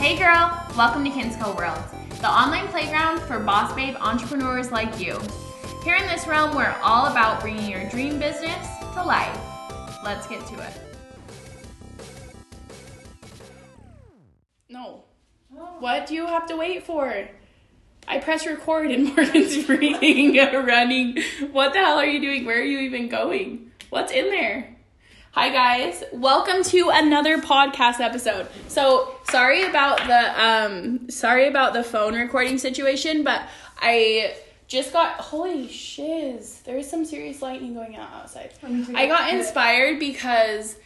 Hey girl, welcome to Kinsco World, the online playground for boss babe entrepreneurs like you. Here in this realm, we're all about bringing your dream business to life. Let's get to it. No. What do you have to wait for? I press record and Morgan's reading, running. What the hell are you doing? Where are you even going? What's in there? Hi guys, welcome to another podcast episode. So sorry about the um sorry about the phone recording situation, but I just got holy shiz. There is some serious lightning going out outside. I got inspired because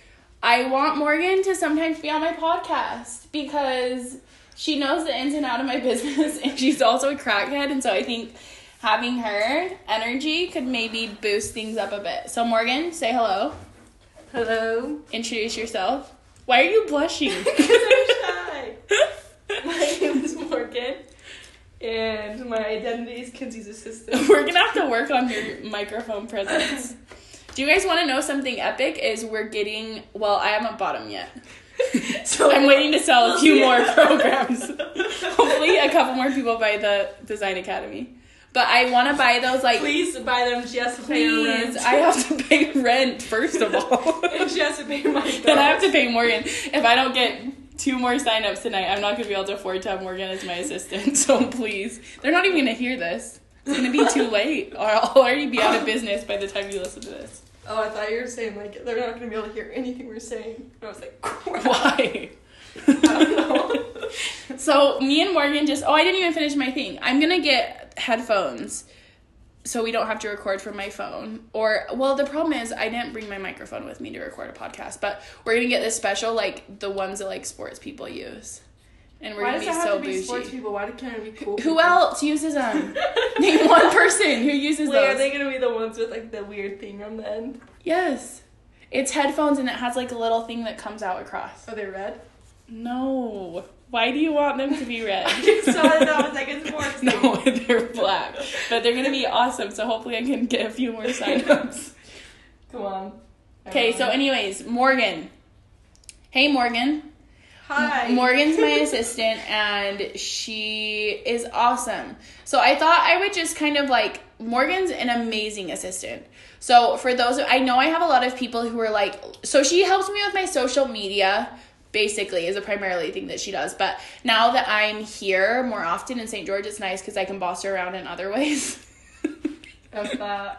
I want Morgan to sometimes be on my podcast because she knows the ins and out of my business and she's also a crackhead and so I think having her energy could maybe boost things up a bit. So Morgan, say hello. Hello. Introduce yourself. Why are you blushing? Because I'm shy. my name is Morgan, and my identity is Kinsey's assistant. we're gonna have to work on your microphone presence. Do you guys want to know something epic? Is we're getting well, I haven't bought them yet. So I'm waiting to sell a few more programs. Hopefully, a couple more people buy the Design Academy. But I want to buy those like. Please buy them. She has to pay rent. I have to pay rent first of all. and she has to pay my bills. then I have to pay Morgan. If I don't get two more signups tonight, I'm not gonna be able to afford to have Morgan as my assistant. So please, they're not even gonna hear this. It's gonna be too late, or I'll already be out of business by the time you listen to this. Oh, I thought you were saying like they're not gonna be able to hear anything we're saying. And I was like. Why? I don't know. So me and Morgan just oh I didn't even finish my thing. I'm gonna get headphones so we don't have to record from my phone. Or well the problem is I didn't bring my microphone with me to record a podcast, but we're gonna get this special like the ones that like sports people use. And we're Why gonna does be it have so to be sports people? Why can't it be cool? Who people? else uses them? Name one person who uses Wait, are they gonna be the ones with like the weird thing on the end? Yes. It's headphones and it has like a little thing that comes out across. Are they red? No. Why do you want them to be red? so I know it's like a sports thing. No, they're black. But they're gonna be awesome, so hopefully I can get a few more signups. Come on. Okay, so anyways, Morgan. Hey Morgan. hi. Morgan's my assistant and she is awesome. So I thought I would just kind of like Morgan's an amazing assistant. So for those I know I have a lot of people who are like so she helps me with my social media basically is a primarily thing that she does. But now that I'm here more often in St. George it's nice cuz I can boss her around in other ways.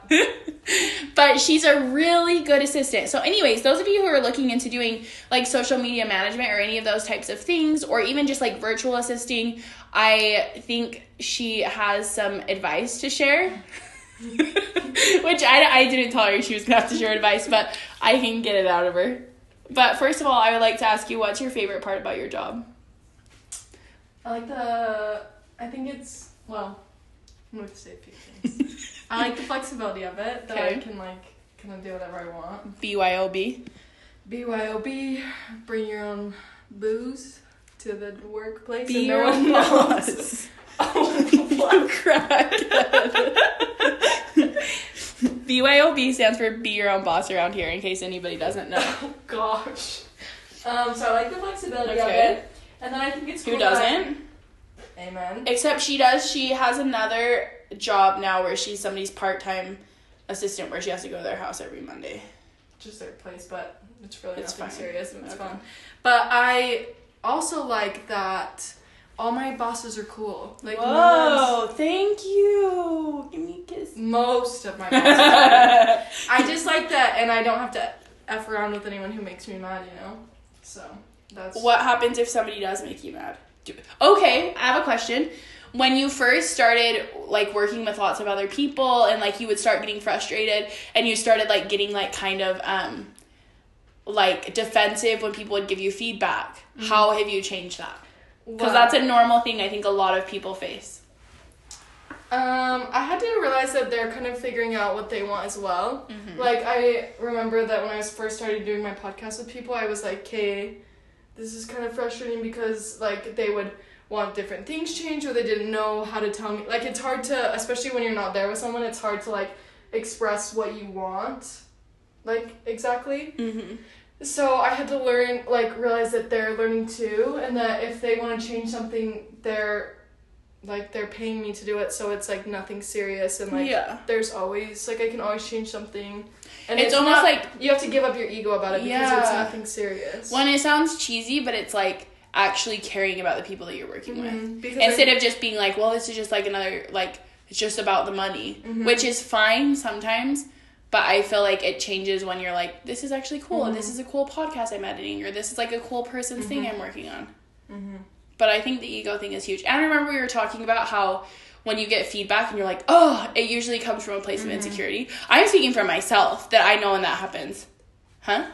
But she's a really good assistant. So, anyways, those of you who are looking into doing like social media management or any of those types of things, or even just like virtual assisting, I think she has some advice to share. Which I, I didn't tell her she was gonna have to share advice, but I can get it out of her. But first of all, I would like to ask you what's your favorite part about your job? I like the. I think it's well. I'm going to say a few things. I like the flexibility of it that I can like kind of do whatever I want. BYOB. BYOB, bring your own booze to the workplace. Be and your no own one knows. oh, what? crackhead. BYOB stands for Be Your Own Boss around here, in case anybody doesn't know. oh gosh. Um, so I like the flexibility of Okay. it, and then I think it's Who cool I- doesn't? Amen. Except she does. She has another job now where she's somebody's part time assistant where she has to go to their house every Monday. just their place, but it's really It's nothing fine. serious and it's Okay. fun. But I also like that all my bosses are cool. Like no one's- Whoa! Thank you. Give me a kiss. most of my bosses. are. I just like that, and I don't have to f around with anyone who makes me mad. You know, so that's What happens if somebody does make you mad? Okay, I have a question. When you first started like working with lots of other people and like you would start getting frustrated and you started like getting like kind of um like defensive when people would give you feedback. How have you changed that? Cuz that's a normal thing I think a lot of people face. Um, I had to realize that they're kind of figuring out what they want as well. Mhm. Like I remember that when I was first started doing my podcast with people, I was like, "Okay, this is kind of frustrating because like they would want different things changed or they didn't know how to tell me. Like it's hard to, especially when you're not there with someone, it's hard to like express what you want, like exactly. Mhm. So I had to learn, like, realize that they're learning too, and that if they want to change something, they're like they're paying me to do it, so it's like nothing serious, and like Yeah. there's always like I can always change something, and It's almost not- like- you have to give up your ego about it because it's nothing serious. When it sounds cheesy, but it's like actually caring about the people that you're working with. Mhm, because Instead I- of just being like, well, this is just like another, like, it's just about the money, Mhm. which is fine sometimes. But I feel like it changes when you're like, this is actually cool. and This is a cool podcast I'm editing, or this is like a cool person's thing mm-hmm. I'm working on. Mhm. But I think the ego thing is huge. And I remember we were talking about how when you get feedback and you're like, oh, it usually comes from a place of mm-hmm. insecurity. I'm speaking for myself that I know when that happens. Huh?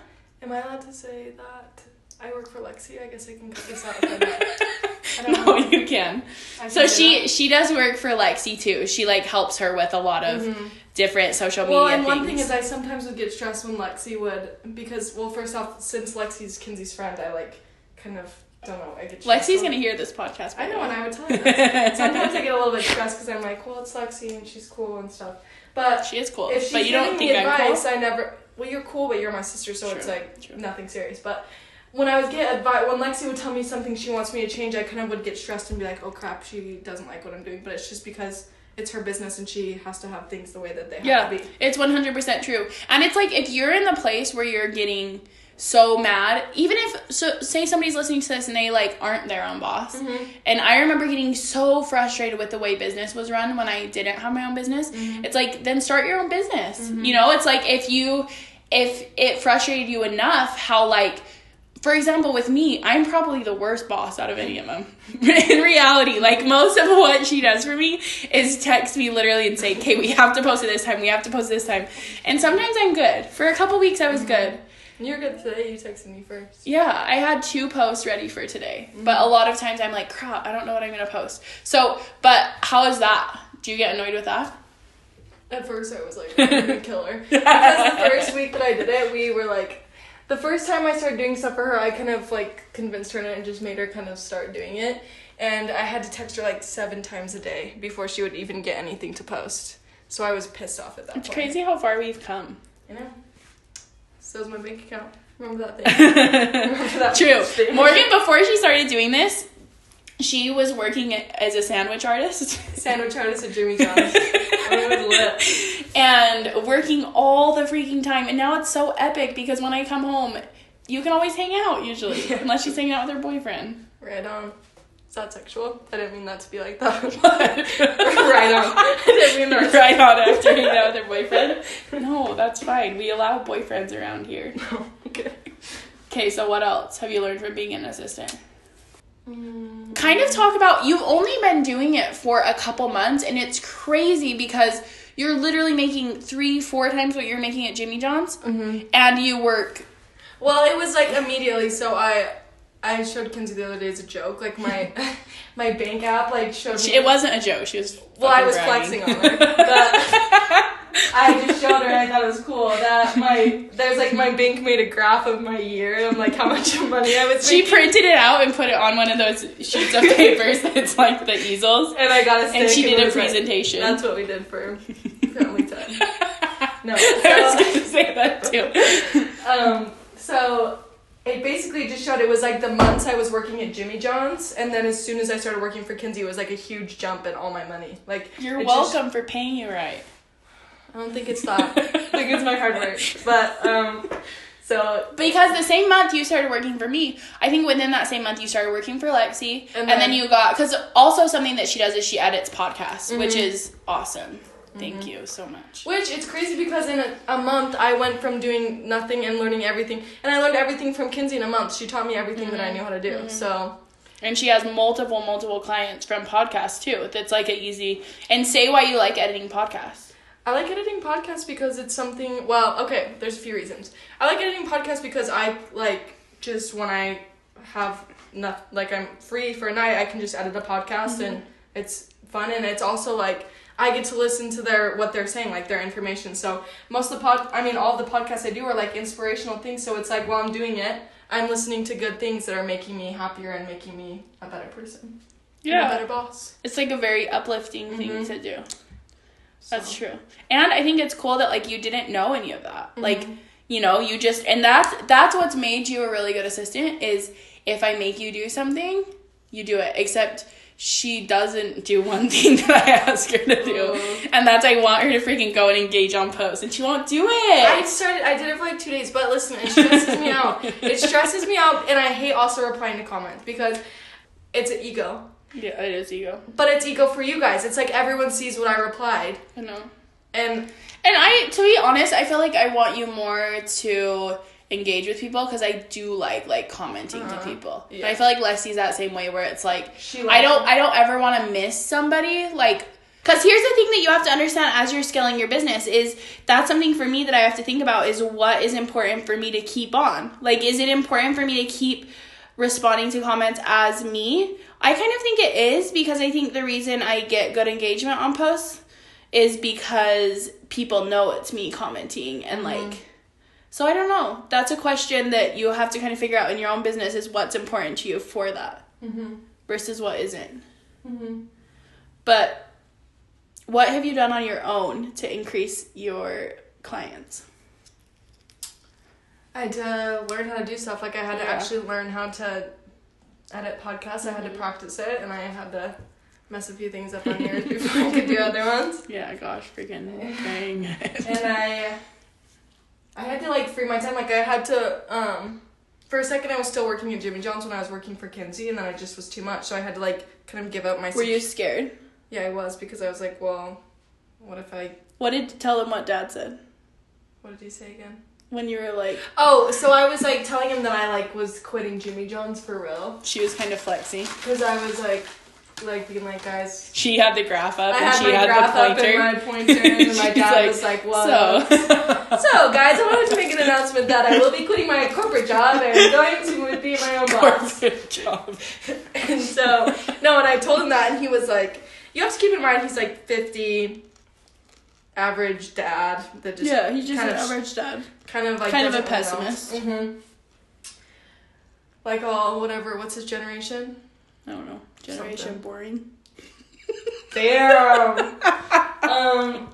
Am I allowed to say that I work for Lexi? I guess I can cut this out. If I'm not. I don't no, know. you can. So she she does work for Lexi too. She like helps her with a lot of Mhm. different social media Well, and things. one thing is, I sometimes would get stressed when Lexi would because, well, first off, since Lexi's Kinsey's friend, I like kind of don't know. I get Lexi's gonna hear this podcast. I know, way. and I would tell her. That. Sometimes I get a little bit stressed because I'm like, well, it's Lexi and she's cool and stuff. But she is cool, if she's but you don't think me I'm advice, cool. I never. Well, you're cool, but you're my sister, so it's like true. nothing serious. But when I would get advice, when Lexi would tell me something she wants me to change, I kind of would get stressed and be like, oh crap, she doesn't like what I'm doing. But it's just because it's her business and she has to have things the way that they have Yeah, to be. it's one hundred percent true. And it's like if you're in the place where you're getting so mad, even if so, say somebody's listening to this and they like aren't their own boss. Mm-hmm. And I remember getting so frustrated with the way business was run when I didn't have my own business. Mm-hmm. It's like then start your own business. You know, it's like if you if it frustrated you enough how like for example with me, I'm probably the worst boss out of any of them. In reality, like most of what she does for me is text me literally and say, "Okay, we have to post it this time. We have to post it this time." And sometimes I'm good. For a couple weeks I was good. Mm-hmm. You're good today. You texted me first. Yeah, I had two posts ready for today. Mm-hmm. But a lot of times I'm like, crap, I don't know what I'm gonna post. So, but how is that? Do you get annoyed with that? At first, I was like, I'm gonna kill her. Because the first week that I did it, we were like, the first time I started doing stuff for her, I kind of like convinced her and just made her kind of start doing it. And I had to text her like seven times a day before she would even get anything to post. So I was pissed off at that It's point. crazy how far we've come. You know? So So's my bank account. Remember that thing? Remember that True. thing? Morgan, before she started doing this, she was working as a sandwich artist. Sandwich artist at Jimmy John's. I was lit. and working all the freaking time. And now it's so epic because when I come home, you can always hang out usually, Yeah. unless she's hanging out with her boyfriend. Right on. Is that sexual? I didn't mean that to be like that. right on. I didn't mean that. right on after hanging out with her boyfriend. No, that's fine. We allow boyfriends around here. okay. Okay, so what else have you learned from being an assistant? Mm, Kind of talk about you've only been doing it for a couple months, and it's crazy because you're literally making three, four times what you're making at Jimmy John's, Mm-hmm. and you work. Well, it was like immediately. So I, I showed Kinsey the other day as a joke. Like my, my bank app like showed me. She, it wasn't a joke. She was. well, I was bragging. flexing on her, but I just showed her. and I thought it was cool that my there's like my bank made a graph of my year and like how much money I was. She making. printed it out and put it on one of those sheets of papers that's like the easels, and I got a and she it did a was, like- presentation. That's what we did for family time. No, I was gonna say that too. Um, so it basically just showed it was like the months I was working at Jimmy John's, and then as soon as I started working for Kinsey, it was like a huge jump in all my money. Like You're it just- welcome for paying you right. I don't think it's that. I think it's my hard work. But um, so Because the same month you started working for me, I think within that same month you started working for Lexi, and, And then, then- you got because also something that she does is she edits podcasts, which Mhm. is awesome. Thank mm-hmm. you so much. which it's crazy because in a, a month I went from doing nothing and learning everything, and I learned everything from Kinsey in a month. She taught me everything that I mm-hmm. knew how to do. Mm-hmm. So And she has multiple, multiple clients from podcasts too. That's like a easy. And say why you like editing podcasts. I like editing podcasts because it's something. Well, okay, there's a few reasons. I like editing podcasts because I like just when I have not like I'm free for a night, I can just edit a podcast and it's fun and it's also like I get to listen to their what they're saying, like their information. So most of the pod, I mean, all the podcasts I do are like inspirational things. So it's like while I'm doing it, I'm listening to good things that are making me happier and making me a better person, and a better boss. It's like a very uplifting thing Mhm. to do. So. That's true. And I think it's cool that like you didn't know any of that. Like Mhm. You know, you just and that's that's what's made you a really good assistant is if I make you do something, you do it. Except she doesn't do one thing that I ask her to do. Oh. And that's I want her to freaking go and engage on posts and she won't do it. I started. I did it for like two days, but listen, it stresses me out. It stresses me out, and I hate also replying to comments because it's an ego. Yeah, it is ego. But it's ego for you guys. It's like everyone sees what I replied, I know. and And I, to be honest, I feel like I want you more to engage with people because I do like like commenting Uh-huh. to people. But Yeah. I feel like Leslie's that same way where it's like she. I don't I don't ever want to miss somebody like cuz here's the thing that you have to understand as you're scaling your business is that's something for me that I have to think about is what is important for me to keep on. Like is it important for me to keep responding to comments as me? I kind of think it is because I think the reason I get good engagement on posts is because people know it's me commenting and like so I don't know. That's a question that you have to kind of figure out in your own business is what's important to you for that Mm-hmm. versus what isn't. Mm-hmm. But what have you done on your own to increase your clients? I had to learn how to do stuff. Like I had to actually learn how to edit podcasts. I had to Mhm. practice it, and I had to mess a few things up on yours before I could do other ones. Yeah, gosh, freaking dang it. And I, I had to like free my time. Like I had to. um For a second, I was still working at Jimmy John's when I was working for Kinsey, and then it just was too much. So I had to like kind of give up my. Were you scared? Yeah, I was because I was like, well, what if I? What did tell them what dad said What did he say again? when you were like Oh, so I was like telling him that I like was quitting Jimmy John's for real she was kind of flexy. because I was like, like being like, guys, She had the graph up I and had she had graph the up pointer. and my pointer, and my dad like, was like, "Well, So so guys, I wanted to make an announcement that I will be quitting my corporate job and going to be my own boss." corporate job. And so, no, and I told him that, and he was like, "You have to keep in mind he's like fifty, average dad that just yeah, he's just kind an of average dad. kind of like kind of a doesn't really know. pessimist. Mhm. Like all whatever. What's his generation? I don't know. Generation Something. boring. Damn. um.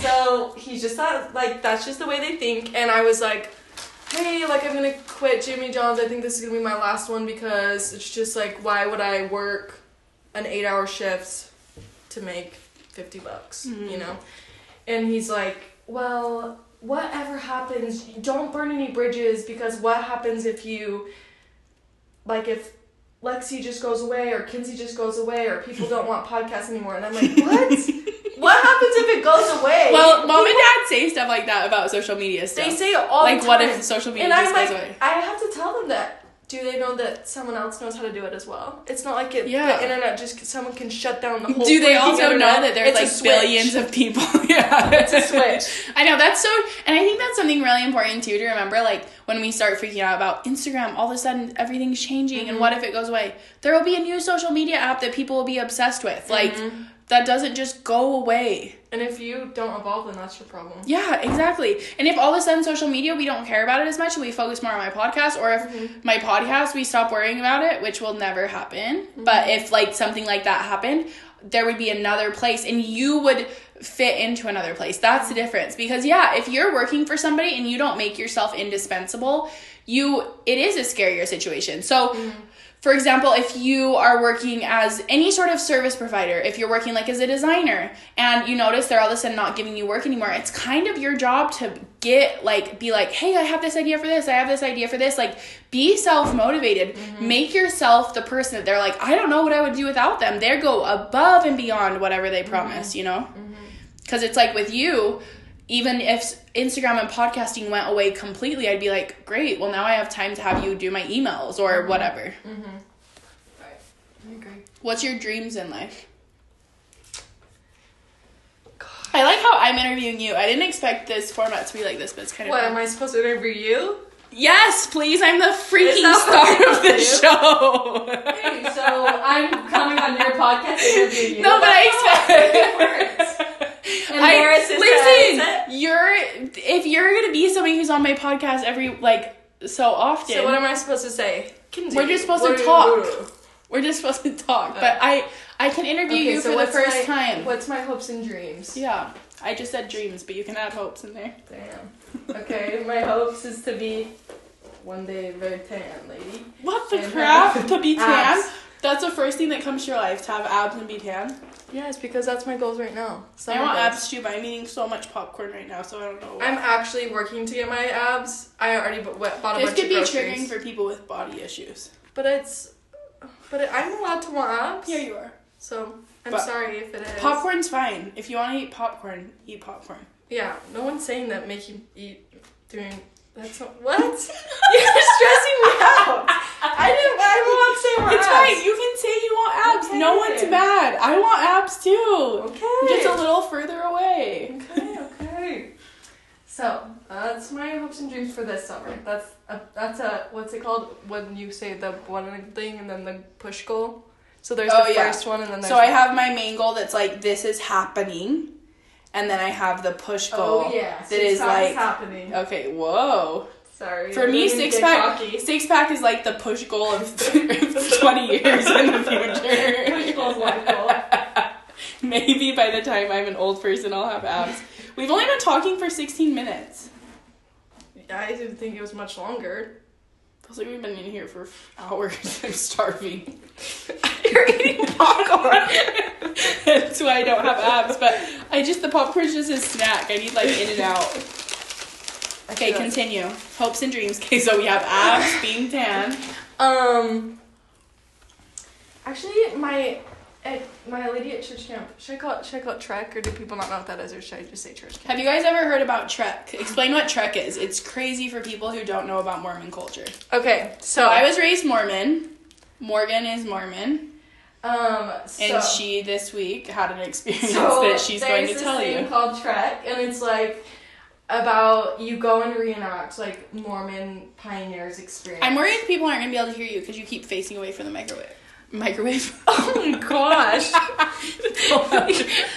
So he just thought like that's just the way they think, and I was like, hey, like I'm gonna quit Jimmy John's. I think this is gonna be my last one because it's just like why would I work an eight hour shift to make fifty bucks, you Mhm. know? And he's like, well, whatever happens, don't burn any bridges because what happens if you, like, if Lexi just goes away or Kinsey just goes away or people don't want podcasts anymore? And I'm like, what? what happens if it goes away? Well, mom and dad say stuff like that about social media stuff. They say it all like, the what if social media and just I'm goes like, away? I have to tell them that. Do they know that someone else knows how to do it as well? It's not like it, Yeah. the internet just someone can shut down the whole. Do they also know that there's It's like billions of people? yeah, It's a switch. I know that's so, and I think that's something really important too to remember. Like when we start freaking out about Instagram, all of a sudden everything's changing, and Mhm. what if it goes away? There will be a new social media app that people will be obsessed with. Like Mhm. That doesn't just go away. And if you don't evolve, then that's your problem. Yeah, exactly. And if all of a sudden social media we don't care about it as much, and we focus more on my podcast, or if Mhm. my podcast we stop worrying about it, which will never happen. But if like something like that happened, there would be another place, and you would fit into another place. That's the difference. Because yeah, if you're working for somebody and you don't make yourself indispensable, you it is a scarier situation. So for example, if you are working as any sort of service provider, if you're working like as a designer and you notice they're all of a sudden not giving you work anymore, it's kind of your job to get like be like, "Hey, I have this idea for this. I have this idea for this." Like be self-motivated. Mm-hmm. Make yourself the person that they're like, "I don't know what I would do without them." They go above and beyond whatever they mm-hmm. promise, you know? Mm-hmm. Cuz it's like with you, even if Instagram and podcasting went away completely, I'd be like, "Great. Well, now I have time to have you do my emails or whatever." Mm-hmm. Right. I agree. What's your dreams in life? I like how I'm interviewing you. I didn't expect this format to be like this, but it's kind of What am I supposed to interview you? Yes, please. I'm the freaking star of the show. Hey, so I'm coming on your podcast to interview you. no, but I expect It expect. Embarrass I, listen, you're if you're gonna be somebody who's on my podcast every like so often, So what am I supposed to say? Kinsey, We're just supposed what to talk. you- we're just supposed to talk. Oh. But I I can interview Okay, you so for the first my- time. What's my hopes and dreams? Yeah, I just said dreams, but you can add hopes in there. Damn. Okay, my hopes is to be one day very tan lady. What the And uh, crap? To be tan? abs. That's the first thing that comes to your life, to have abs and be tan. Yes, because that's my goals right now. I Summer want goals. abs too, but I'm eating so much popcorn right now, so I don't know. I'm actually working to get my abs. I already bu- bought a this bunch could be triggering for people with body issues. But it's, but it, I'm allowed to want abs. Yeah, you are. So I'm But sorry if it is. Popcorn's fine. If you want to eat popcorn, eat popcorn. Yeah, no one's saying that making eat doing that's not, what you're stressing me out. I didn't. I want to say more It's abs. fine. You can say you want abs. No one's mad. I want abs too. Okay. Just a little further away. Okay. Okay. So that's my hopes and dreams for this summer. That's a that's a what's it called when you say the one thing and then the push goal. So there's Oh, the yeah. first one and then there's So I have my main goal that's like this is happening, and then I have the push oh, goal. Oh yeah. That is like happening. okay. Whoa. Sorry. For me, six pack cocky. six pack is like the push goal of twenty years in the future. Push life goal. Maybe by the time I'm an old person, I'll have abs. We've only been talking for sixteen minutes. I didn't think it was much longer. Feels like we've been in here for hours. I'm starving. You're eating popcorn. That's why I don't have abs. But I just the popcorn's just a snack. I need like in and out. Okay, continue. Hopes and dreams. Okay, so we have abs, being tan. Um. Actually, my at my lady at church camp. Should I call it? Should I call it Trek, or do people not know what that is, or should I just say church camp? Have you guys ever heard about Trek? Explain what Trek is. It's crazy for people who don't know about Mormon culture. Okay, so So I was raised Mormon. Morgan is Mormon, um, so, and she this week had an experience so that she's going to there's tell this thing you. called Trek, and it's like about you go and reenact like Mormon pioneers experience. I'm worried people aren't gonna be able to hear you because you keep facing away from the microwave. Microwave. Oh my gosh,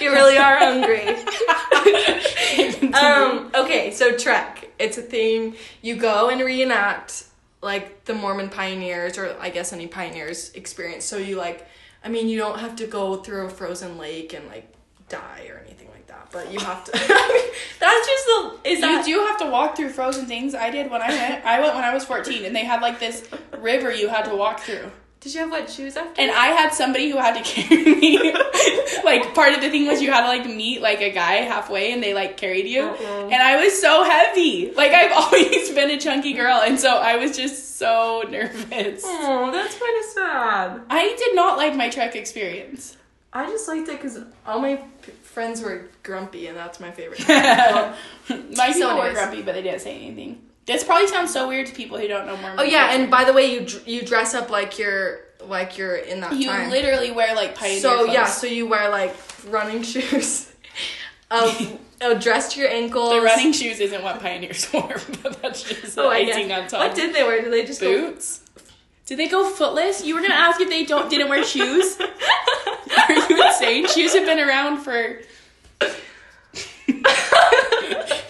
you really are hungry. Um, okay, so Trek. It's a thing you go and reenact like the Mormon pioneers or I guess any pioneers experience. So you like I mean you don't have to go through a frozen lake and like die or anything like that, but you have to That's just the is that you that do have to walk through frozen things. I did when I went. I went when I was 14, and they had like this river you had to walk through. Did you have wet shoes after? And I had somebody who had to carry me. like part of the thing was you had to like meet like a guy halfway, and they like carried you. Uh-uh. And I was so heavy. Like I've always been a chunky girl, and so I was just so nervous. Oh, that's kind of sad. I did not like my trek experience. I just liked it because all my p- friends were grumpy, and that's my favorite. my people were grumpy, but they didn't say anything. This probably sounds so weird to people who don't know Mormon. Oh yeah, culture. and by the way, you dr- you dress up like you're like you're in that you time. literally wear like pioneer so clothes. yeah, so you wear like running shoes, a, a dress to your ankles. the running shoes isn't what pioneers wore, but that's just the Oh, icing on top. What did they wear? Did they just go? boots? Did they go footless? You were gonna ask if they don't didn't wear shoes. Are you insane? Shoes have been around for.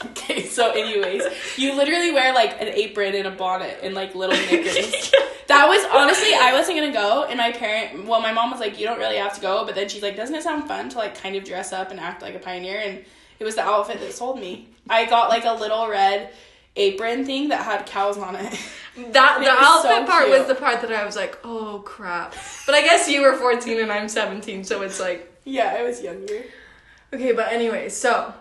okay, so anyways, you literally wear like an apron and a bonnet and like little knickers. That was honestly, I wasn't gonna go, and my parent, well, my mom was like, "You don't really have to go," but then she's like, "Doesn't it sound fun to like kind of dress up and act like a pioneer?" And it was the outfit that sold me. I got like a little red apron thing that had cows on it. That the was so outfit part cute. was the part that I was like, oh crap. But I guess you were fourteen and I'm seventeen, so it's like yeah, I was younger. okay. But anyway, so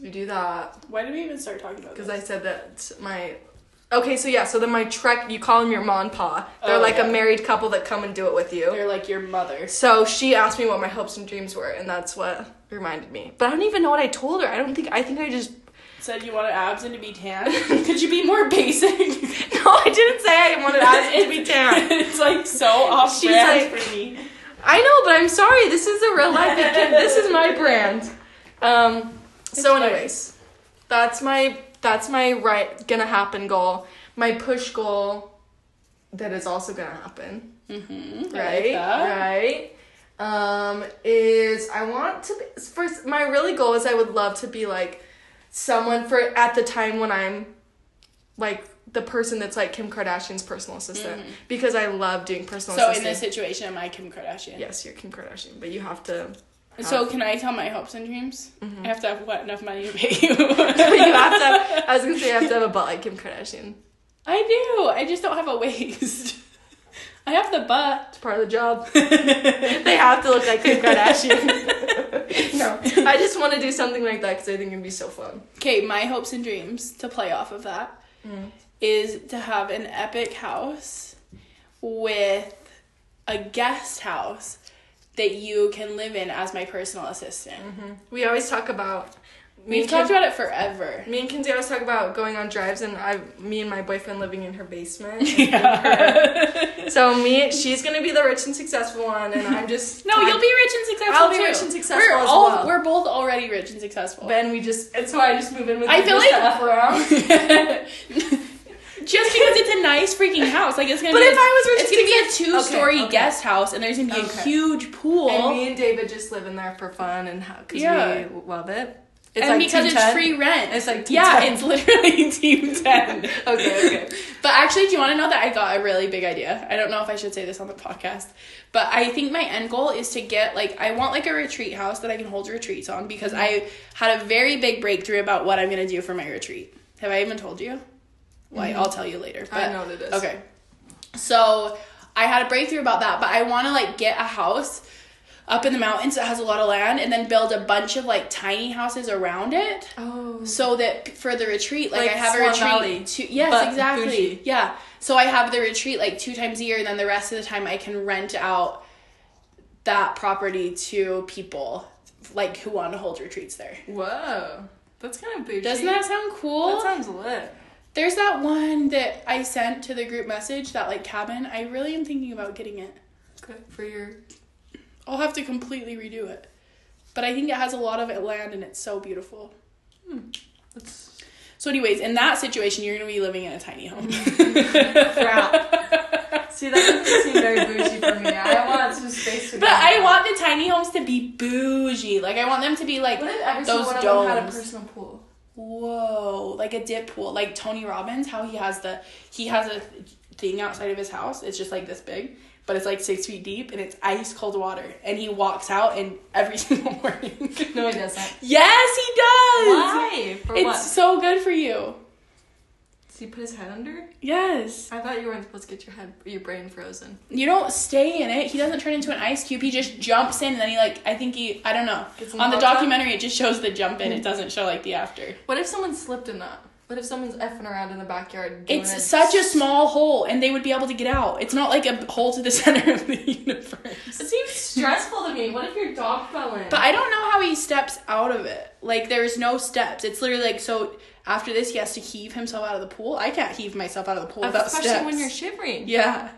you do that Why did we even start talking about this? because? I said that my. Okay, so yeah, so then my trek, you call them your mom and pa. They're Oh, like yeah. a married couple that come and do it with you. They're like your mother. So she asked me what my hopes and dreams were, and that's what reminded me. But I don't even know what I told her. I don't think I think I just Said you wanted abs and to be tan. Could you be more basic? no. I didn't say I wanted abs and to be tan. it's like so off She's brand like- for me. I know, but I'm sorry. This is a real life. this is my brand. Um. So, fine. anyways, that's my that's my right gonna happen goal. My push goal that is also gonna happen. Mm-hmm. right right um is i want to be first my really goal is i would love to be like someone for at the time when i'm like the person that's like kim kardashian's personal assistant because i love doing personal So in this situation, am I Kim Kardashian? yes you're kim kardashian but you have to So um, can I tell my hopes and dreams? Mm-hmm. I have to have what enough money to pay you. you have to. Have, I was gonna say you have to have a butt like Kim Kardashian. I do. I just don't have a waist. I have the butt. It's part of the job. they have to look like Kim Kardashian. no, I just want to do something like that because I think it'd be so fun. Okay, my hopes and dreams to play off of that mm. is to have an epic house with a guest house that you can live in as my personal assistant. Mm-hmm. We always talk about. We've talked about it forever. me and Kinsey always talk about going on drives, and I, me and my boyfriend living in her basement. Yeah. So me, she's gonna be the rich and successful one, and I'm just no, you'll be rich and successful. I'll be too. rich and successful We're as all well. we're both already rich and successful. Then we just, and so I just move in with. I feel like- around. just because it's a nice freaking house, like it's gonna But be. if a- I was rich it's gonna be a two-story Okay, okay. guest house, and there's gonna be Okay. a huge pool. And me and David just live in there for fun and because Yeah. we love it. It's and like because it's 10. free rent. It's like Team yeah, 10. it's literally Team Ten. Okay, okay. But actually, do you want to know that I got a really big idea? I don't know if I should say this on the podcast, but I think my end goal is to get like I want like a retreat house that I can hold retreats on because mm-hmm. I had a very big breakthrough about what I'm gonna do for my retreat. Have I even told you? Well, mm-hmm. I'll tell you later. But, I know what it is. Okay. So I had a breakthrough about that, but I want to like get a house up in the mountains that has a lot of land and then build a bunch of like tiny houses around it Oh. so that for the retreat like, Like i have a retreat Valley, two, yes exactly bougie. yeah so i have the retreat like two times a year and then the rest of the time i can rent out that property to people like who want to hold retreats there Whoa. That's kind of bougie. doesn't that sound cool That sounds lit. There's that one that i sent to the group message that like cabin i really am thinking about getting it Good for your. i'll have to completely redo it but i think it has a lot of land and it's so beautiful Hmm. That's so anyways in that situation you're gonna be living in a tiny home crap. See, that doesn't seem very bougie for me. I want some space to But. I want the tiny homes to be bougie. Like I want them to be like What if every those one of them had a personal pool? Whoa, like a dip pool, like Tony Robbins. How he has the he has a thing outside of his house. It's just like this big, but it's like six feet deep and it's ice cold water. And he walks out and every single morning. No, he doesn't. yes, he does. Why? For It's what? so good for you. Does he put his head under? Yes. I thought you weren't supposed to get your head, your brain frozen. You don't stay in it. He doesn't turn into an ice cube. He just jumps in and then he like I think he I don't know. On the documentary it just shows the jump in. It mm-hmm. doesn't show like the after. What if someone slipped in that? What if someone's effing around in the backyard? Doing It's it? such a small hole, and they would be able to get out. It's not like a hole to the center of the universe. It seems stressful to me. What if your dog fell in? But I don't know how he steps out of it. Like there's no steps. It's literally like so. After this, he has to heave himself out of the pool. I can't heave myself out of the pool without Especially steps. when you're shivering. yeah.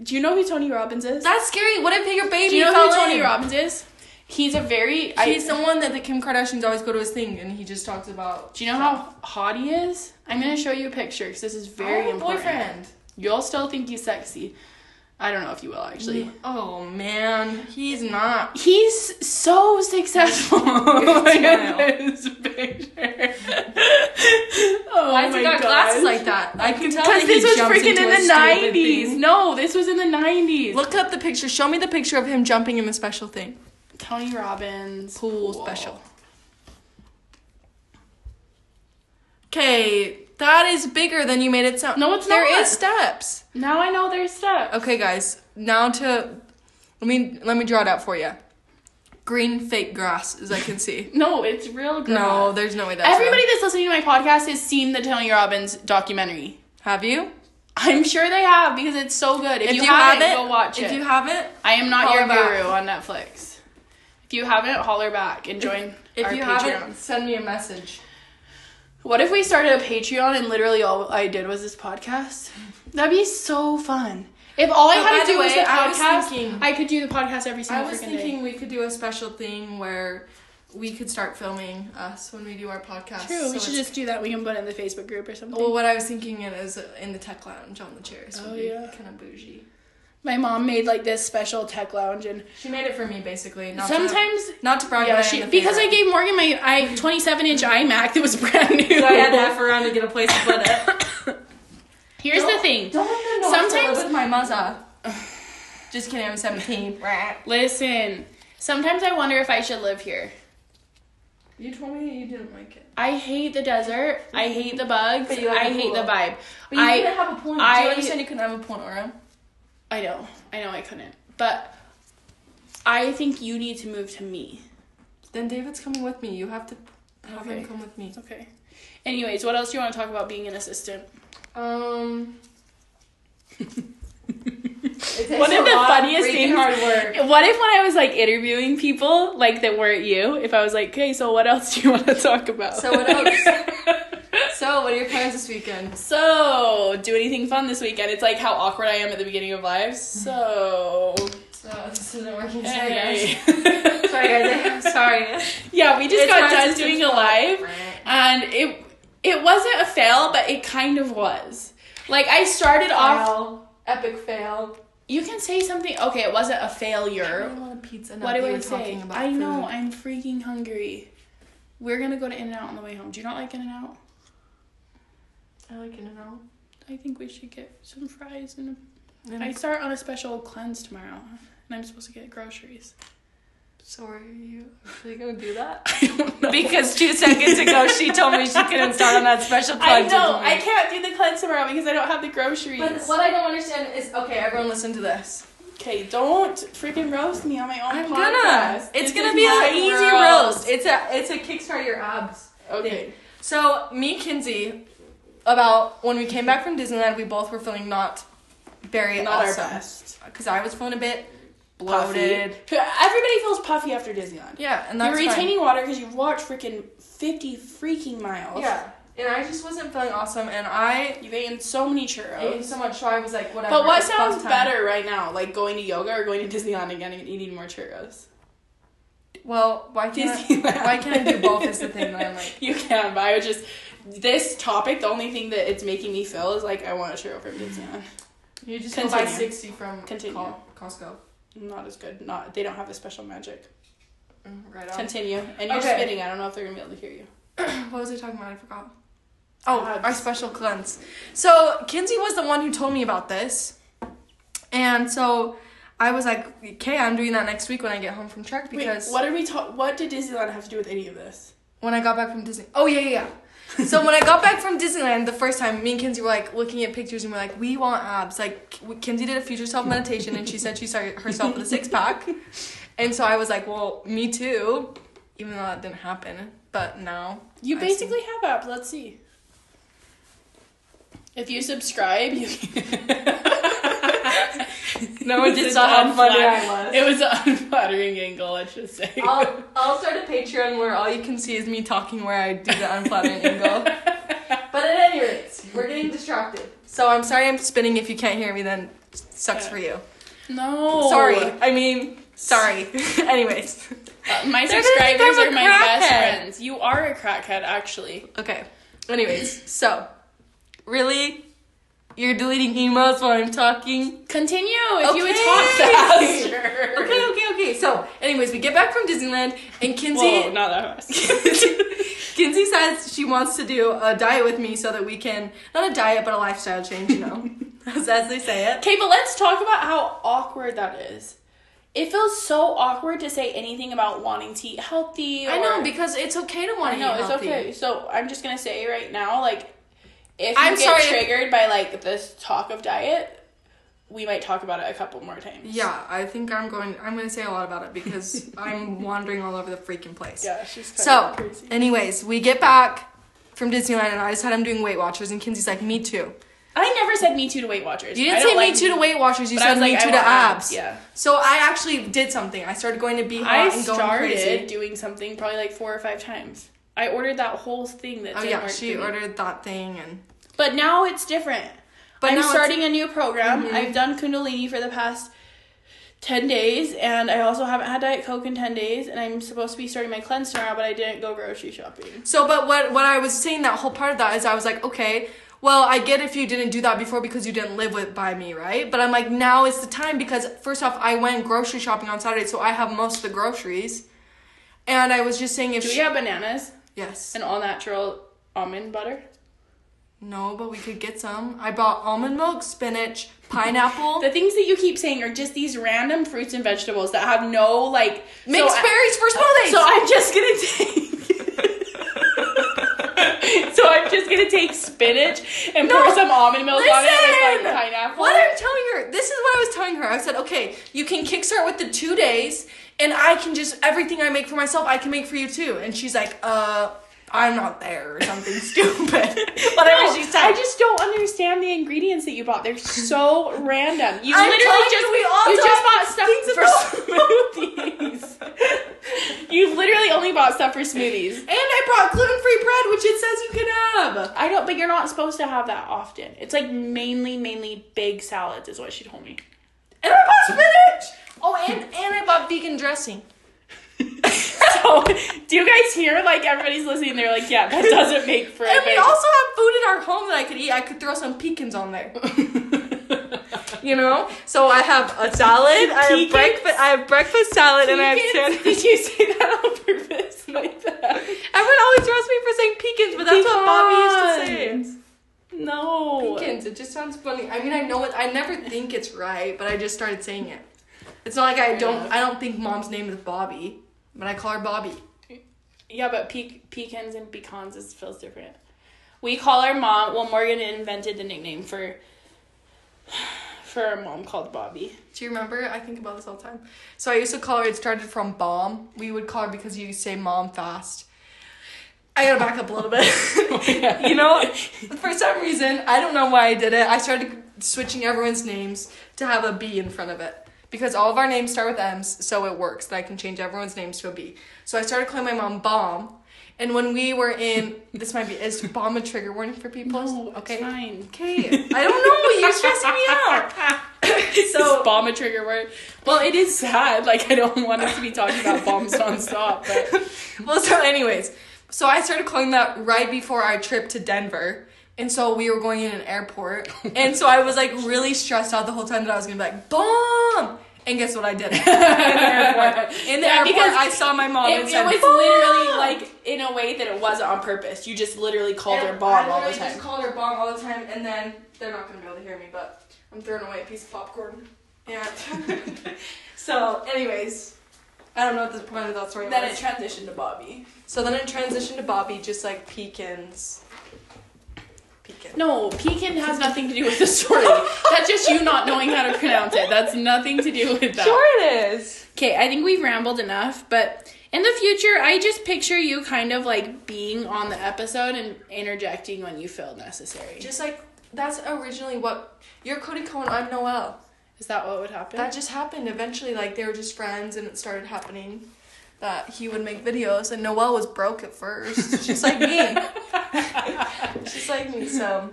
Do you know who Tony Robbins is? That's scary. What if your baby Do you know who Tony? Robbins is? He's a very. He's the that the Kim Kardashians always go to his thing, and he just talks about. do you know how hot he is? I'm gonna show you a picture because this is very I have a important. boyfriend. You'll still think he's sexy. I don't know if you will actually. Oh man, he's not. He's so successful. Look at this picture. oh Why has he got gosh. glasses like that? I can tell Because this was freaking in the nineties. No, this was in the nineties. Look up the picture. Show me the picture of him jumping in the special thing. Tony Robbins Pool special. Okay, that is bigger than you made it sound. No, it's There not. There is steps. Now I know there's steps. Okay, guys. Now to let me let me draw it out for you. Green fake grass, as I can see. No, it's real. Grass. no, there's no way that's Everybody real. that's listening to my podcast has seen the Tony Robbins documentary. Have you? I'm sure they have because it's so good. If, you, have haven't, it, go watch it. if you haven't, I am not your back. guru on Netflix. If you haven't, holler back and join if our you Patreon. haven't, send me a message. What if we started a Patreon and literally all I did was this podcast? That'd be so fun. If all I But had to do the was way, the I was podcast, thinking- I could do the podcast every single day. I was thinking day. we could do a special thing where we could start filming us when we do our podcast. True, So we should just do that. We can put it in the Facebook group or something. Well, what I was thinking it is in the tech lounge on the chairs. Oh, would be yeah. kind of bougie. My mom made like this special tech lounge, and She made it for me basically. Not to, sometimes not to brag, yeah, she, because I gave Morgan my i 27 inch iMac that was brand new. So I had to F around to get a place to put it. Here's the thing. Don't know Sometimes- with my mother. Just kidding. I'm 17. Listen, Sometimes I wonder if I should live here. You told me you didn't like it. I hate the desert. I hate the bugs. I hate pool. the vibe. But you I couldn't have a point. Do I- you understand you couldn't have a point, Aura? I know. I know I couldn't. But I think you need to move to me. Then David's coming with me. You have to have Okay. him come with me. Okay. Anyways, what else do you want to talk about being an assistant? Um. One of the funniest things- Hard work. What if when I was like interviewing people like that weren't you, if I was like, okay, so what else do you want to talk about? So what else? So, what are your plans this weekend? so, do anything fun this weekend? It's like how awkward I am at the beginning of lives. So, So this isn't working. Sorry, hey. guys. Sorry, guys. I'm sorry. yeah, we just It's got done doing a live, and it it wasn't a fail, but it kind of was. Like I started off. Epic fail. You can say something. Okay, it wasn't a failure. I want a pizza. What do you I say? about I know. food. I'm freaking hungry. We're gonna go to In and Out on the way home. Do you not like In and Out? I like it now. I think we should get some fries and. And I start on a special cleanse tomorrow, and I'm supposed to get groceries. so are you actually gonna do that? I don't know. Because two seconds ago she told me she couldn't start on that special cleanse. I cleanse. know with. I can't do the cleanse tomorrow because I don't have the groceries. But what I don't understand is okay. Everyone, listen to this. Okay, don't freaking roast me on my own I'm podcast. gonna. It's This gonna be an easy roast. It's a it's a kickstart your abs. Okay. So me, and Kinsey, about when we came back from Disneyland, we both were feeling not very Not awesome. our best. Because I was feeling a bit Puffy. bloated. Everybody feels puffy after Disneyland. Yeah, and You're that's fine. retaining water because you've walked freaking 50 freaking miles. Yeah, and I just wasn't feeling awesome, and I You've eaten so many churros, ate so much, so I was like, whatever. But what sounds better right now? Like going to yoga or going to Disneyland again and eating more churros? Well, why can't I, why can't I do both? Is the thing that I'm like. You can, but I would just. This topic, the only thing that it's making me feel is like I want a churro from Disneyland. You just go buy sixty from Continue. Co- Costco. Not as good. Not they don't have the special magic. Mm, Right on. Continue. And you're Okay. spitting. I don't know if they're gonna be able to hear you. What was I talking about? I forgot. Oh, Abs. our special cleanse. So Kinsey was the one who told me about this, and so I was like, "Okay, I'm doing that next week when I get home from Trek because Wait, what are we ta- What did Disneyland have to do with any of this? when I got back from Disney. Oh yeah, yeah, yeah. So when I got back from Disneyland the first time, me and Kinsey were like looking at pictures and we're like, we want abs. Like Kinsey did a future self meditation and she said she saw herself with a six pack, and so I was like, well, me too, even though that didn't happen. But now You I basically have abs. Let's see. If you subscribe, you. No one is saw how funny I was. It was an unflattering angle, I should say. I'll I'll start a Patreon where all you can see is me talking where I do the unflattering angle. But at any rate, we're getting distracted. So I'm sorry I'm spinning. If you can't hear me, then sucks Yeah. for you. no. Sorry. I mean, sorry. Anyways. Uh, my They're subscribers are my best friends. You are a crackhead, actually. Okay. Anyways, so really, you're deleting emails while I'm talking. Continue if you would Okay. talk faster. Okay, okay, okay. So, anyways, we get back from Disneyland, and Kinsey. Whoa, not that fast. Kinsey says she wants to do a diet with me so that we can not a diet but a lifestyle change, you know, as, as they say it. Okay, but let's talk about how awkward that is. It feels so awkward to say anything about wanting to eat healthy. Or, I know because it's okay to want I to know eat it's okay. So I'm just gonna say right now, like, if you I'm get sorry if- triggered by like this talk of diet, we might talk about it a couple more times. Yeah, I think I'm going. I'm going to say a lot about it because I'm wandering all over the freaking place. Yeah, she's So, crazy. anyways, we get back from Disneyland, and I decided I'm doing Weight Watchers, and Kinsey's like, "Me too." I never said me too to Weight Watchers. You didn't say like me too to Weight Watchers. You said was me too to abs. Yeah. So I actually did something. I started going to Be Hot I and going started crazy. doing something probably like four or five times. I ordered that whole thing that Oh yeah, she ordered that thing, and But now it's different. but I'm starting a new program. Mhm. I've done Kundalini for the past 10 days, and I also haven't had Diet Coke in 10 days, and I'm supposed to be starting my cleanse tomorrow, but I didn't go grocery shopping. So, but what what I was saying that whole part of that is I was like, okay, well, I get if you didn't do that before because you didn't live with by me, right? But I'm like, now is the time because first off, I went grocery shopping on Saturday, so I have most of the groceries. And I was just saying if Do we she, have bananas yes, and all natural almond butter? No, but we could get some. I bought almond milk, spinach, pineapple, The things that you keep saying are just these random fruits and vegetables that have no like mixed so I- berries for smoothies. So I'm just gonna take. so I'm just gonna take spinach and pour some almond milk on it with Listen! like pineapple. What I'm telling her, this is what I was telling her. I said, okay, you can kickstart with the two days, and I can just everything I make for myself, I can make for you too. And she's like, uh, I'm not there or something stupid. Whatever No, she said. I just don't understand the ingredients that you bought. They're so random. You I'm literally just we all you just bought stuff for smoothies. you literally only bought stuff for smoothies. and I brought gluten-free bread, which it says you can have. I don't, but you're not supposed to have that often. It's like mainly, mainly big salads, is what she told me. And I bought spinach. Oh, and and I bought vegan dressing. So, do you guys hear? Like everybody's listening, they're like, "Yeah, that doesn't make for." a And we also have food in our home that I could eat. I could throw some pecans on there. You know? So I have a salad, I have Pecans? breakfast I have breakfast salad and I have Pecans? sandwich. Did you say that on purpose like that? Everyone always roasts me for saying pecans, but that's what Bobby used to say. No. Pecans, it just sounds funny. I mean I know it I never think it's right, but I just started saying it. It's not like I don't. I don't think mom's name is Bobby, but I call her Bobby. Yeah, but pe- pecans and pecans is feels different. We call our mom. Well, Morgan invented the nickname for for our mom called Bobby. Do you remember? I think about this all the time. So I used to call her, it started from bomb. We would call her because you say mom fast. I gotta back up a little bit. you know, for some reason, I don't know why I did it. I started switching everyone's names to have a B in front of it. Because all of our names start with M's, so it works that I can change everyone's names to a B. So I started calling my mom Bomb. And when we were in, this might be, is bomb a trigger warning for people? No, it's okay. fine. Okay. I don't know. You're stressing me out. So bomb a trigger word. Well, it is sad. Like I don't want us to be talking about bombs nonstop, but well, so anyways, so I started calling that right before our trip to Denver. And so we were going in an airport. And so I was like really stressed out the whole time that I was gonna be like, bomb! And guess what I did? In the airport. In the Yeah, airport, because I saw my mom it, and it was "Bomb!" literally like in a way that it wasn't on purpose. You just literally called her And bomb I all the time. just called her bomb all the time, and then they're not gonna be able to hear me, but I'm throwing away a piece of popcorn. Yeah. so, anyways, I don't know what the point of that story Then was. it transitioned to Bobby. so then it transitioned to Bobby, just like pecans. Pecan. No, pecan has nothing to do with the story. That's just you not knowing how to pronounce it. That's nothing to do with that. Sure it is. Okay, I think we've rambled enough, but in the future, I just picture you kind of like being on the episode and interjecting when you feel necessary. Just like that's originally what you're Cody Cohen, I'm Noel. Is that what would happen? That just happened eventually. Like they were just friends, and it started happening. That he would make videos, and Noel was broke at first, just like me. just like me. So,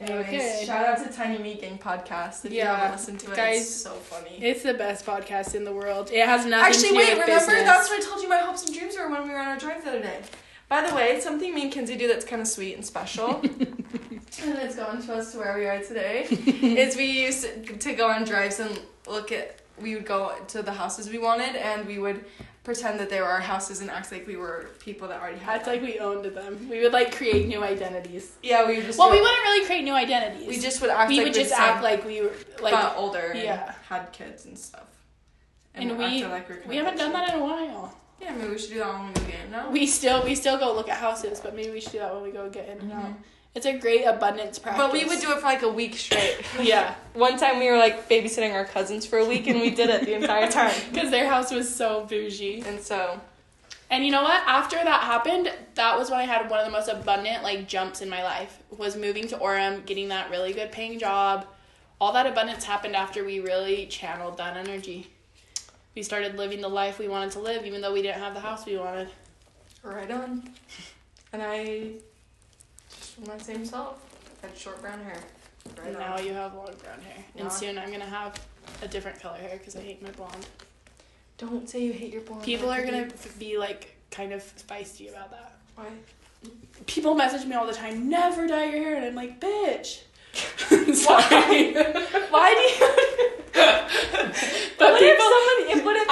anyways, Okay. shout out to Tiny Meat Gang podcast. If you Yeah, haven't listened to it, guys, it's so funny. It's the best podcast in the world. It has nothing Actually, to do with it. Actually, wait, remember business. that's what I told you my hopes and dreams were when we were on our drive the other day. By the way, something me and Kinsey do that's kind of sweet and special, and it's gone to us to where we are today, is we used to go on drives and look at. We would go to the houses we wanted, and we would pretend that they were our houses and act like we were people that already had. Act like we owned them. We would like create new identities. yeah, we would just. Well, we wouldn't really create new identities. We just would act. we like would just act like we were like but older. And yeah. Had kids and stuff. And acted we- like we're we haven't done that in a while. Yeah, maybe we should do that when we move in. No. We still we still go look at houses, but maybe we should do that when we go get in and mm-hmm. out. It's a great abundance practice. But we would do it for like a week straight. yeah, One time we were like babysitting our cousins for a week and we did it the entire time. because their house was so bougie. And so, And you know what? After that happened, that was when I had one of the most abundant like jumps in my life. Was moving to Orem, getting that really good paying job. All that abundance happened after we really channeled that energy. We started living the life we wanted to live, even though we didn't have the house we wanted. right on. And I just my same self. Had short brown hair. Right and on. now you have long brown hair. Yeah. And soon I'm gonna have a different color hair because I hate my blonde. Don't say you hate your blonde. People hair, are gonna be like kind of feisty about that. Why? People message me all the time, never dye your hair, and I'm like, bitch. Sorry. Why do you? but what people,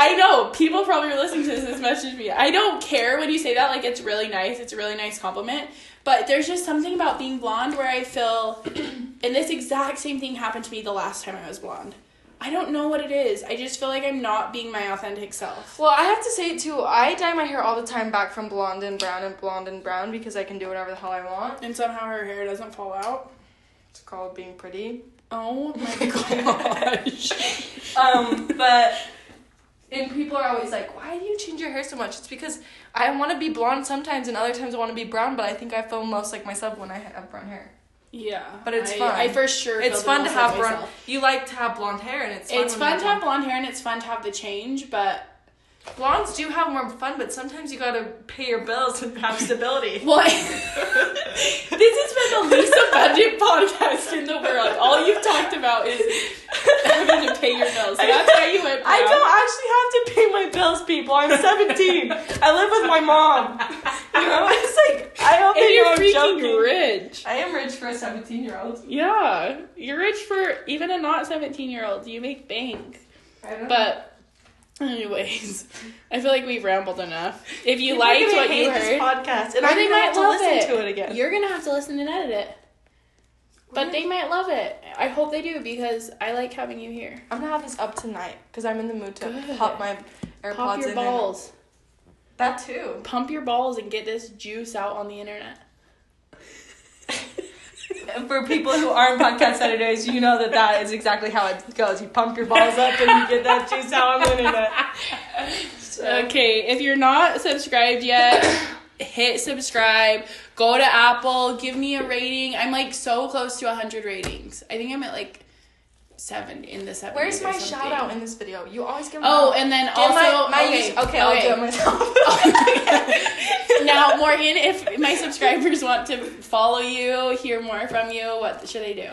I know people probably are listening to this and message me. I don't care when you say that. Like it's really nice. It's a really nice compliment. But there's just something about being blonde where I feel, and this exact same thing happened to me the last time I was blonde. I don't know what it is. I just feel like I'm not being my authentic self. Well, I have to say it too. I dye my hair all the time back from blonde and brown and blonde and brown because I can do whatever the hell I want. And somehow her hair doesn't fall out. It's called being pretty. Oh my gosh. Um, but and people are always like, "Why do you change your hair so much?" It's because I want to be blonde sometimes, and other times I want to be brown. But I think I feel most like myself when I have brown hair. yeah. But it's I, fun. I for sure. It's feel fun to have blonde. You like to have blonde hair, and it's fun It's fun to have blonde hair and it's fun to have the change, but Blondes do have more fun, but sometimes you gotta pay your bills and have stability. Well, this has been the least abundant podcast in the world. All you've talked about is having to pay your bills. So that's why you went I don't actually have to pay my bills, people. I'm 17. I live with my mom. You know, it's like I hope And they know you're I'm freaking joking. rich. I am rich for a 17 year old. Yeah, you're rich for even a not 17 year old. You make bank. But, anyways, I feel like we've rambled enough. If you liked what you heard, podcast, and I'm they might have to listen it. to it again. You're gonna have to listen and edit it. But they might love it. I hope they do because I like having you here. I'm gonna have this up tonight because I'm in the mood to Good. pop my AirPods Pop your balls. That too. Pump your balls and get this juice out on the internet. For people who aren't podcast editors, you know that that is exactly how it goes. You pump your balls up and you get that juice out on the internet. So- Okay, if you're not subscribed yet, hit subscribe. Go to Apple, give me a rating. I'm like so close to 100 ratings. I think I'm at like seven in the seven. Where's my shout out in this video? You always give. Oh, out. and then Give also my, my okay, use- okay, I'll do it myself. now, Morgan, if my subscribers want to follow you, hear more from you, what should they do?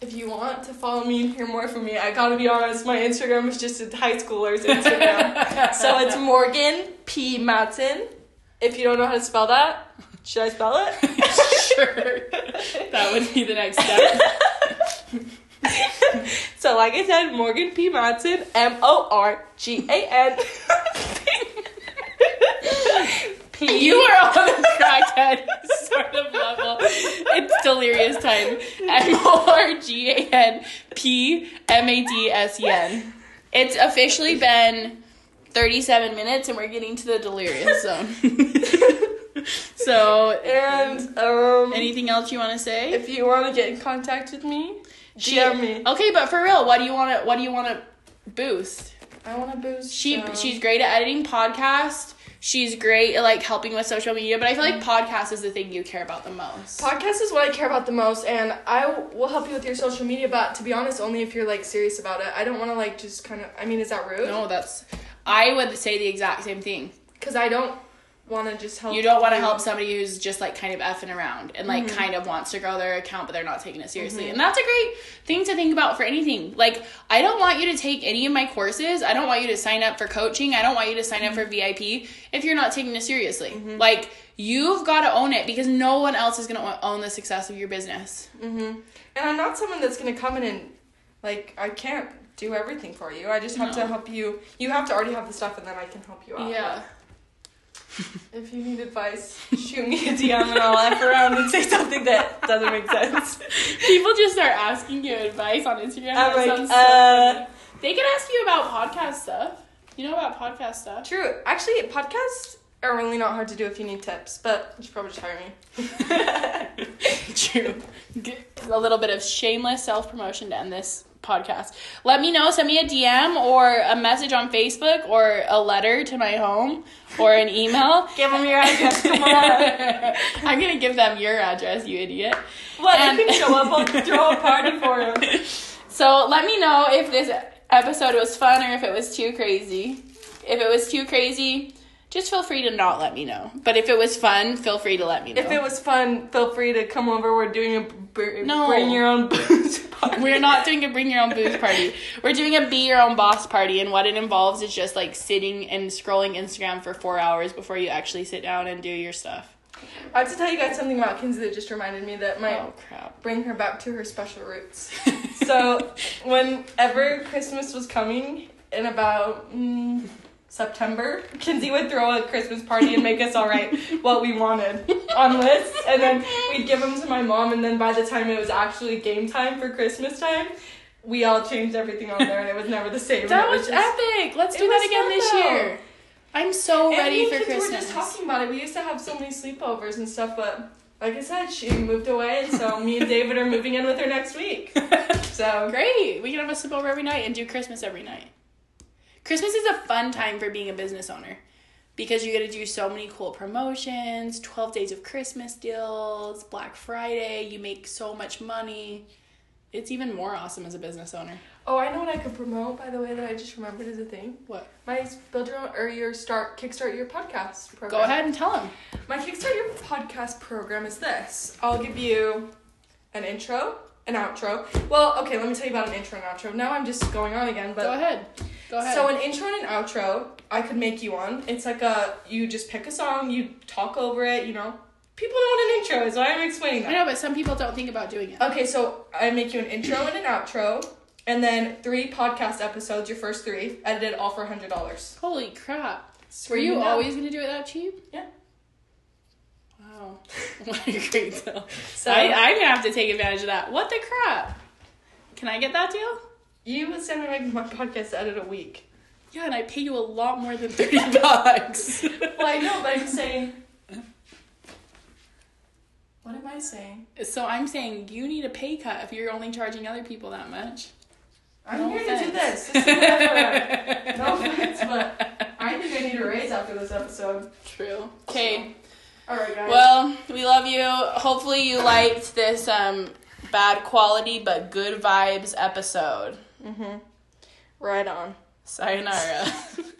If you want to follow me and hear more from me, I gotta be honest, my Instagram is just a high schooler's Instagram. so it's Morgan P. Madsen. If you don't know how to spell that, should I spell it? sure. That would be the next step. so, like I said, Morgan P. Madsen, M O R G A N. P. You are on a crackhead sort of level. It's delirious time. M O R G A N P M A D S E N. It's officially been 37 minutes and we're getting to the delirious zone. so, And um, anything else you want to say? if you want to get in contact with me, Okay, but for real, what do you want to what do you want to boost? I want to boost. She um, she's great at editing podcast. She's great at like helping with social media, but I feel like podcast is the thing you care about the most. Podcast is what I care about the most, and I will help you with your social media. But to be honest, only if you're like serious about it. I don't want to like just kind of. I mean, is that rude? No, that's I would say the exact same thing. Because I don't want to just help. You don't want to help somebody who's just like kind of effing around and like Mm-hmm. kind of wants to grow their account, but they're not taking it seriously. And that's a great thing to think about for anything. Like, I don't want you to take any of my courses. I don't want you to sign up for coaching. I don't want you to sign up for Mm-hmm. VIP if you're not taking it seriously. Like, you've got to own it because no one else is going to own the success of your business. Mm-hmm. And I'm not someone that's gonna come in and like I can't do everything for you. I just have No. to help you. You have to already have the stuff, and then I can help you out. Yeah. If you need advice, shoot me a DM and I'll F around and say something that doesn't make sense. People just start asking you advice on Instagram. I'm like, so uh. They can ask you about podcast stuff. You know about podcast stuff? True. Actually, podcasts are really not hard to do if you need tips, but you should probably just hire me. True. A little bit of shameless self promotion to end this podcast. Let me know. Send me a DM or a message on Facebook or a letter to my home or an email. Give them your address. Come on. I'm gonna give them your address, you idiot. Well, And- you can show up. I'll throw a party for them. So let me know if this episode was fun or if it was too crazy. If it was too crazy, just feel free to not let me know. But if it was fun, feel free to let me know. If it was fun, feel free to come over. We're doing a br- No. bring your own booze party. We're not doing a bring your own booze party. We're doing a be your own boss party, and what it involves is just like sitting and scrolling Instagram for four hours before you actually sit down and do your stuff. I have to tell you guys something about Kinsey that just reminded me that might Oh crap! bring her back to her special roots. so, whenever Christmas was coming, in about mm, September, Kinsey would throw a Christmas party and make us all write what we wanted on lists, and then we'd give them to my mom. And then by the time it was actually game time for Christmas time, we all changed everything on there, and it was never the same. That It was just- epic. Let's do that again this though. year. I'm so And ready for Christmas. were just talking about it. We used to have so many sleepovers and stuff, but like I said, she moved away, and so me and David are moving in with her next week. So Great. We can have a sleepover every night and do Christmas every night. Christmas is a fun time for being a business owner because you get to do so many cool promotions, 12 days of Christmas deals, Black Friday, you make so much money. It's even more awesome as a business owner. Oh, I know what I could promote. By the way, that I just remembered is a thing. What? My build your own or your start kickstart your podcast program. Go ahead and tell them. My kickstart your podcast program is this. I'll give you an intro, an outro. Well, okay, let me tell you about an intro and outro. Now I'm just going on again, but Go ahead. Go ahead. So an intro and an outro, I could make you one. It's like a you just pick a song, you talk over it. You know, people know what an intro is. Why I'm explaining I know, but some people don't think about doing it. Okay, so I make you an intro and an outro, and then three podcast episodes. Your first three, edited all for hundred dollars. Holy crap. Were you always going to do it that cheap? Yeah. Wow. What a great deal. So I, I'm going to have to take advantage of that. What the crap? Can I get that deal? You would send me my podcast edit a week. Yeah, and I pay you a lot more than 30 bucks. Well, I know, but I'm saying. What am I saying? so I'm saying you need a pay cut if you're only charging other people that much. I'm No here to do offense. this. This is an effort. No offense, but I think I need a raise after this episode. True. Okay. All right, guys. Well, we love you. Hopefully you liked this um bad quality but good vibes episode. Mm-hmm. Right on. Sayonara.